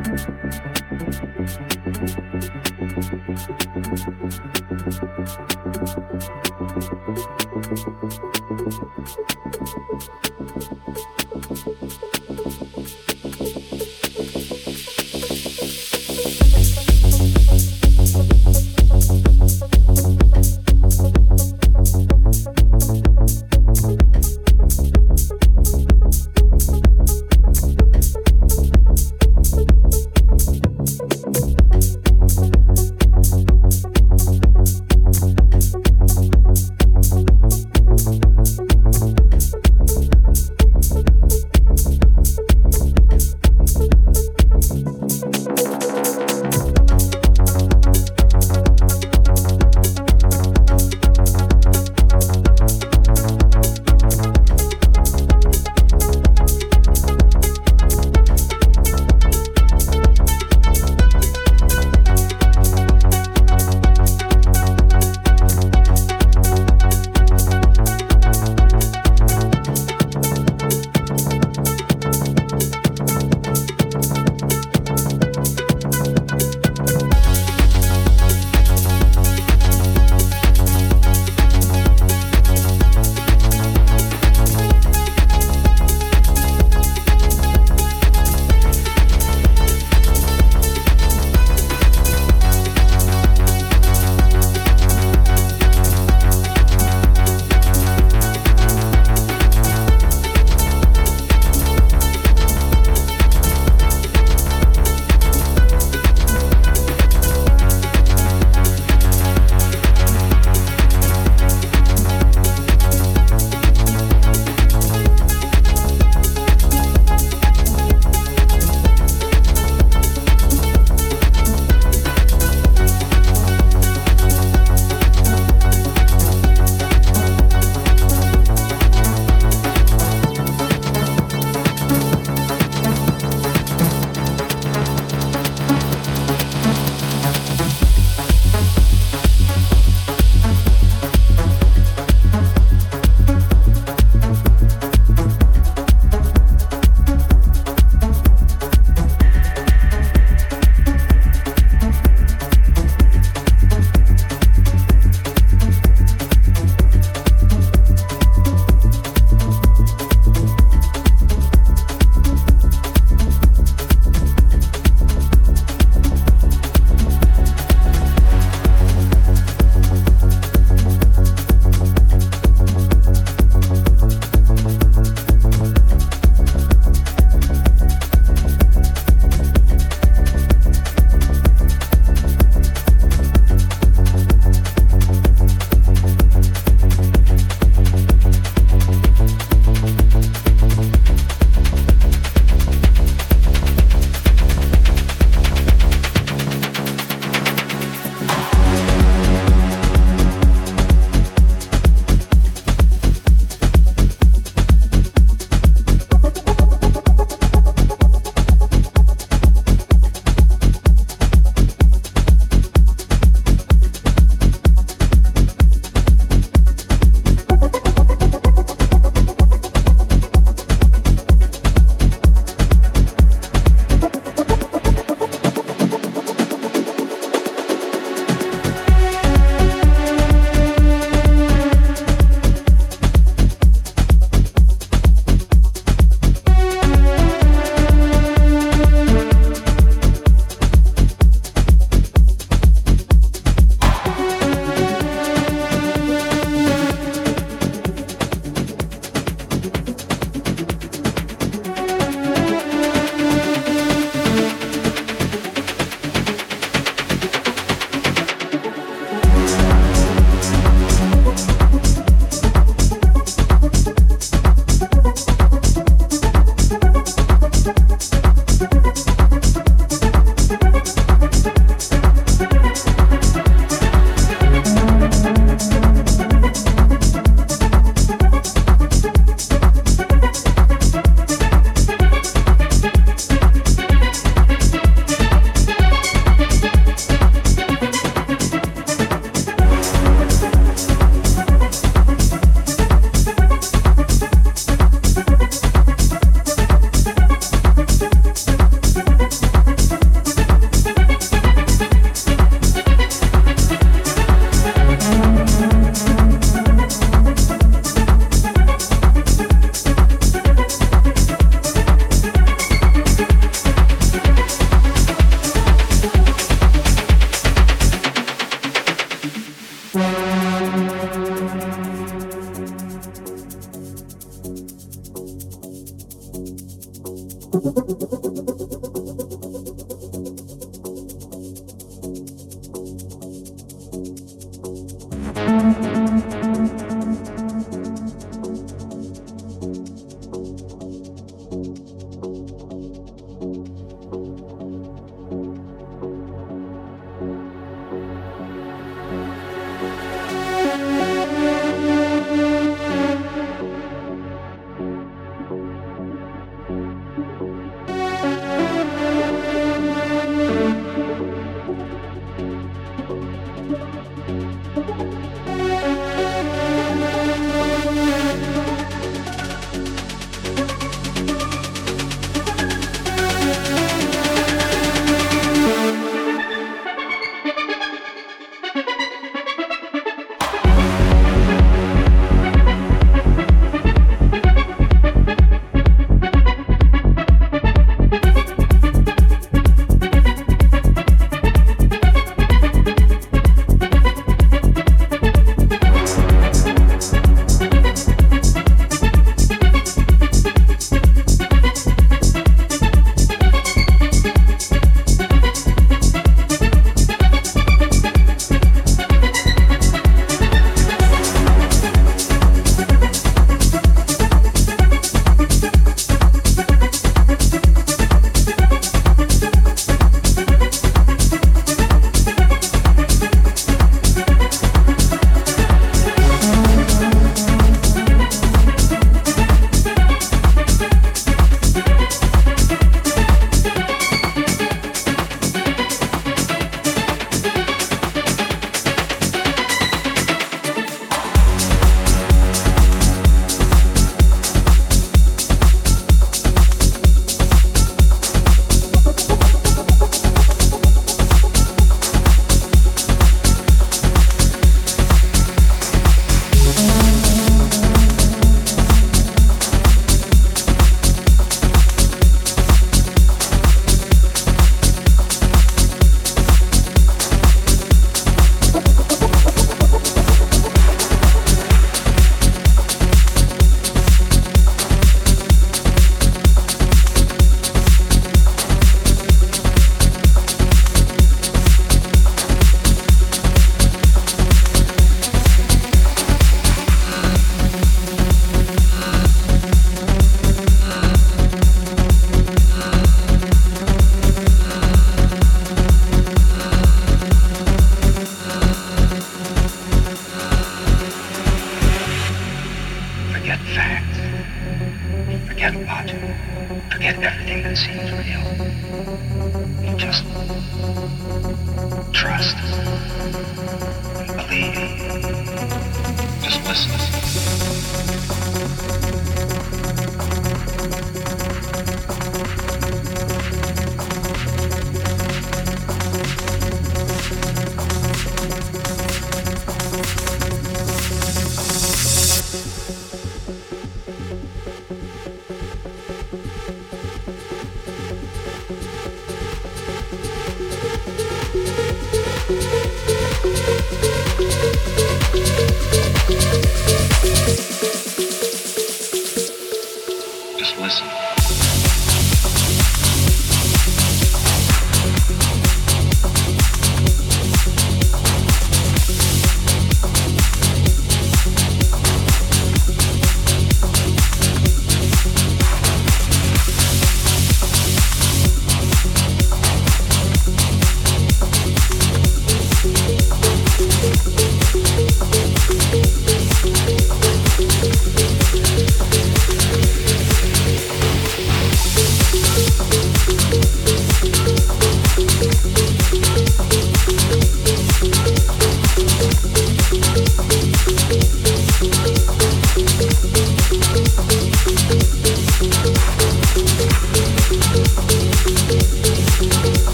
Thank you.